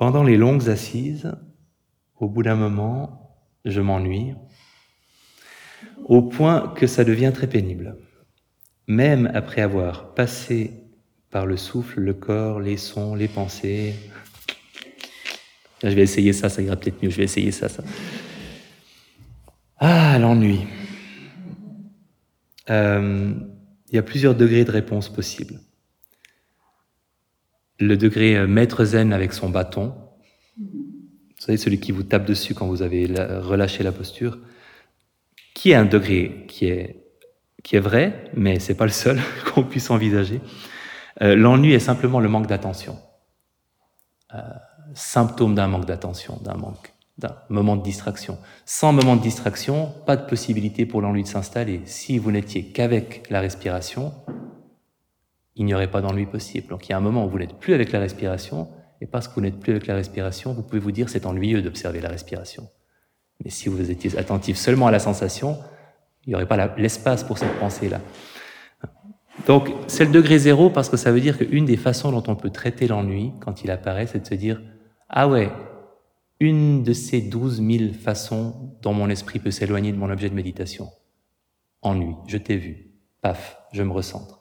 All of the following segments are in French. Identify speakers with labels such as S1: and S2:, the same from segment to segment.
S1: Pendant les longues assises, au bout d'un moment, je m'ennuie, au point que ça devient très pénible. Même après avoir passé par le souffle, le corps, les sons, les pensées. je vais essayer ça, ça ira peut-être mieux, je vais essayer ça, ça. Ah, l'ennui. Euh, il y a plusieurs degrés de réponse possibles. Le degré euh, maître zen avec son bâton, vous savez, celui qui vous tape dessus quand vous avez relâché la posture, qui est un degré qui est, qui est vrai, mais c'est pas le seul qu'on puisse envisager. Euh, l'ennui est simplement le manque d'attention. Euh, symptôme d'un manque d'attention, d'un manque, d'un moment de distraction. Sans moment de distraction, pas de possibilité pour l'ennui de s'installer. Si vous n'étiez qu'avec la respiration, il n'y aurait pas d'ennui possible. Donc il y a un moment où vous n'êtes plus avec la respiration, et parce que vous n'êtes plus avec la respiration, vous pouvez vous dire c'est ennuyeux d'observer la respiration. Mais si vous étiez attentif seulement à la sensation, il n'y aurait pas l'espace pour cette pensée-là. Donc c'est le degré zéro parce que ça veut dire qu'une des façons dont on peut traiter l'ennui quand il apparaît, c'est de se dire ah ouais, une de ces douze mille façons dont mon esprit peut s'éloigner de mon objet de méditation. Ennui, je t'ai vu, paf, je me recentre.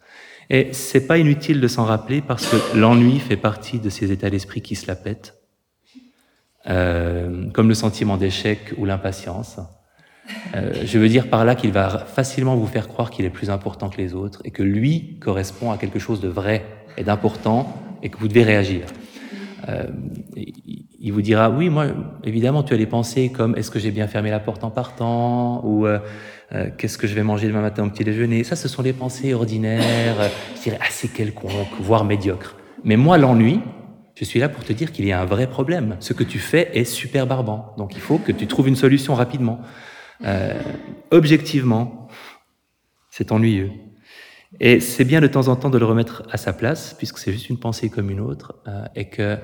S1: Et c'est pas inutile de s'en rappeler parce que l'ennui fait partie de ces états d'esprit qui se la pètent, euh, comme le sentiment d'échec ou l'impatience. Euh, je veux dire par là qu'il va facilement vous faire croire qu'il est plus important que les autres et que lui correspond à quelque chose de vrai et d'important et que vous devez réagir. Euh, il vous dira oui, moi évidemment tu as des pensées comme est-ce que j'ai bien fermé la porte en partant ou euh, euh, qu'est-ce que je vais manger demain matin au petit déjeuner? Ça, ce sont des pensées ordinaires, euh, je dirais assez quelconques, voire médiocres. Mais moi, l'ennui, je suis là pour te dire qu'il y a un vrai problème. Ce que tu fais est super barbant. Donc il faut que tu trouves une solution rapidement. Euh, objectivement, c'est ennuyeux. Et c'est bien de temps en temps de le remettre à sa place, puisque c'est juste une pensée comme une autre, euh, et que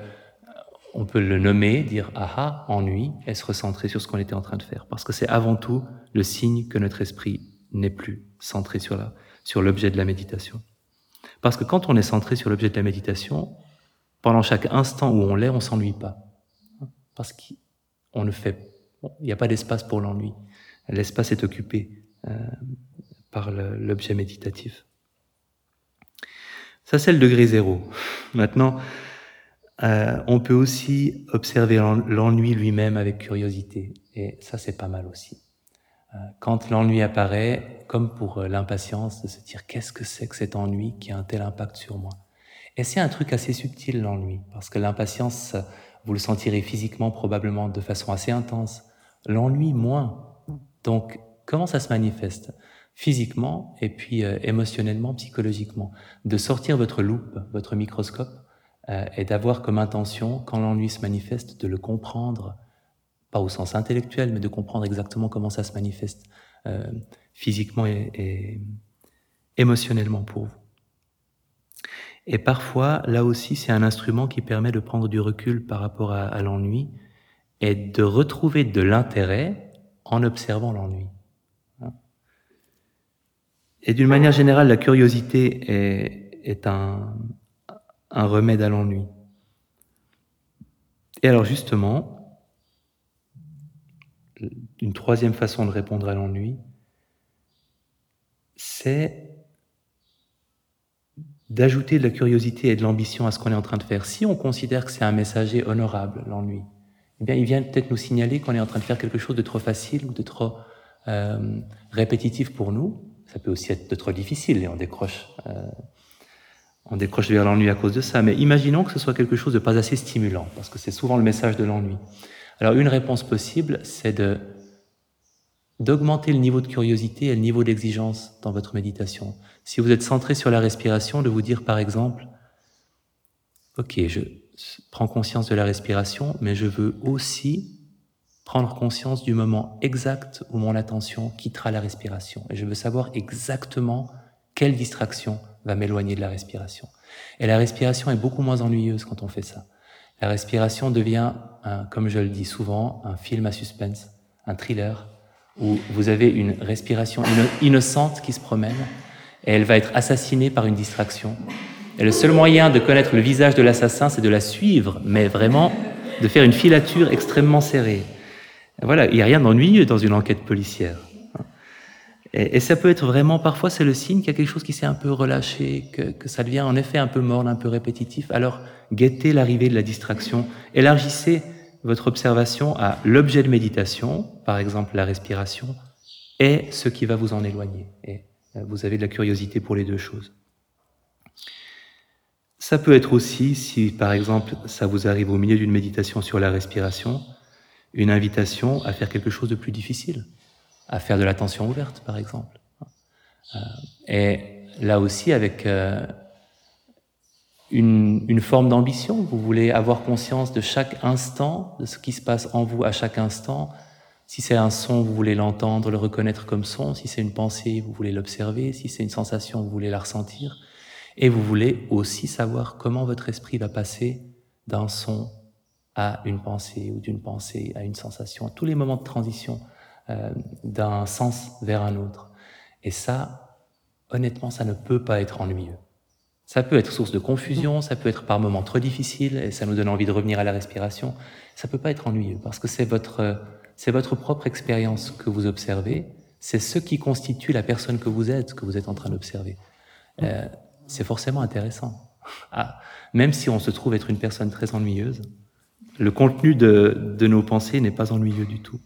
S1: on peut le nommer, dire ah ah, ennui, et se recentrer sur ce qu'on était en train de faire. Parce que c'est avant tout le signe que notre esprit n'est plus centré sur la, sur l'objet de la méditation. Parce que quand on est centré sur l'objet de la méditation, pendant chaque instant où on l'est, on s'ennuie pas. Parce qu'on ne fait, il n'y a pas d'espace pour l'ennui. L'espace est occupé euh, par l'objet méditatif. Ça, c'est le degré zéro. Maintenant, euh, on peut aussi observer l'ennui lui-même avec curiosité, et ça c'est pas mal aussi. Euh, quand l'ennui apparaît, comme pour euh, l'impatience, de se dire qu'est-ce que c'est que cet ennui qui a un tel impact sur moi? Et c'est un truc assez subtil l'ennui, parce que l'impatience, vous le sentirez physiquement probablement de façon assez intense, l'ennui moins. Donc comment ça se manifeste? Physiquement et puis émotionnellement, psychologiquement. De sortir votre loupe, votre microscope, euh, et d'avoir comme intention, quand l'ennui se manifeste, de le comprendre, pas au sens intellectuel, mais de comprendre exactement comment ça se manifeste euh, physiquement et, émotionnellement pour vous. Et parfois, là aussi, c'est un instrument qui permet de prendre du recul par rapport à, l'ennui et de retrouver de l'intérêt en observant l'ennui. Et d'une manière générale, la curiosité est, est un, un remède à l'ennui. Et alors justement, une troisième façon de répondre à l'ennui, c'est d'ajouter de la curiosité et de l'ambition à ce qu'on est en train de faire. Si on considère que c'est un messager honorable, l'ennui, eh bien, il vient peut-être nous signaler qu'on est en train de faire quelque chose de trop facile ou de trop euh, répétitif pour nous. Ça peut aussi être de trop difficile et on décroche euh, on décroche vers l'ennui à cause de ça. Mais imaginons que ce soit quelque chose de pas assez stimulant, parce que c'est souvent le message de l'ennui. Alors une réponse possible, c'est de d'augmenter le niveau de curiosité et le niveau d'exigence dans votre méditation. Si vous êtes centré sur la respiration, de vous dire par exemple, ok, je prends conscience de la respiration, mais je veux aussi prendre conscience du moment exact où mon attention quittera la respiration. Et je veux savoir exactement quelle distraction va m'éloigner de la respiration. Et la respiration est beaucoup moins ennuyeuse quand on fait ça. La respiration devient, comme je le dis souvent, un film à suspense, un thriller, où vous avez une respiration innocente qui se promène, et elle va être assassinée par une distraction. Et le seul moyen de connaître le visage de l'assassin, c'est de la suivre, mais vraiment de faire une filature extrêmement serrée. Voilà, il n'y a rien d'ennuyeux dans une enquête policière. Et, ça peut être vraiment, parfois c'est le signe qu'il y a quelque chose qui s'est un peu relâché, que, que, ça devient en effet un peu morne, un peu répétitif. Alors guettez l'arrivée de la distraction, élargissez votre observation à l'objet de méditation, par exemple la respiration, et ce qui va vous en éloigner. Et euh, vous avez de la curiosité pour les deux choses. Ça peut être aussi, si par exemple ça vous arrive au milieu d'une méditation sur la respiration, une invitation à faire quelque chose de plus difficile, à faire de l'attention ouverte par exemple. Euh, et là aussi avec euh, une, une forme d'ambition, vous voulez avoir conscience de chaque instant, de ce qui se passe en vous à chaque instant. Si c'est un son, vous voulez l'entendre, le reconnaître comme son. Si c'est une pensée, vous voulez l'observer. Si c'est une sensation, vous voulez la ressentir. Et vous voulez aussi savoir comment votre esprit va passer d'un son à une pensée ou d'une pensée à une sensation, tous les moments de transition euh, d'un sens vers un autre. Et ça, honnêtement, ça ne peut pas être ennuyeux. Ça peut être source de confusion, ça peut être par moments trop difficile et ça nous donne envie de revenir à la respiration. Ça peut pas être ennuyeux parce que c'est votre, c'est votre propre expérience que vous observez. C'est ce qui constitue la personne que vous êtes, que vous êtes en train d'observer. Euh, c'est forcément intéressant. Ah, même si on se trouve être une personne très ennuyeuse, le contenu de, de nos pensées n'est pas ennuyeux du tout.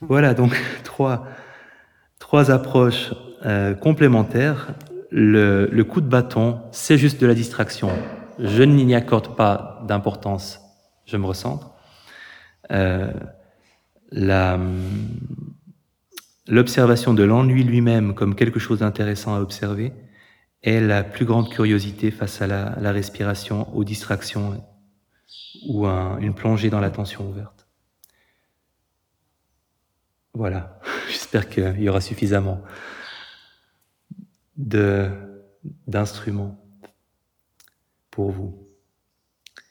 S1: Voilà donc trois, trois approches euh, complémentaires. Le, coup de bâton, c'est juste de la distraction. Je n'y accorde pas d'importance, je me recentre. Euh, L'observation de l'ennui lui-même comme quelque chose d'intéressant à observer est la plus grande curiosité face à la, respiration, aux distractions ou un, une plongée dans l'attention ouverte. Voilà, j'espère qu'il y aura suffisamment d'instruments pour vous.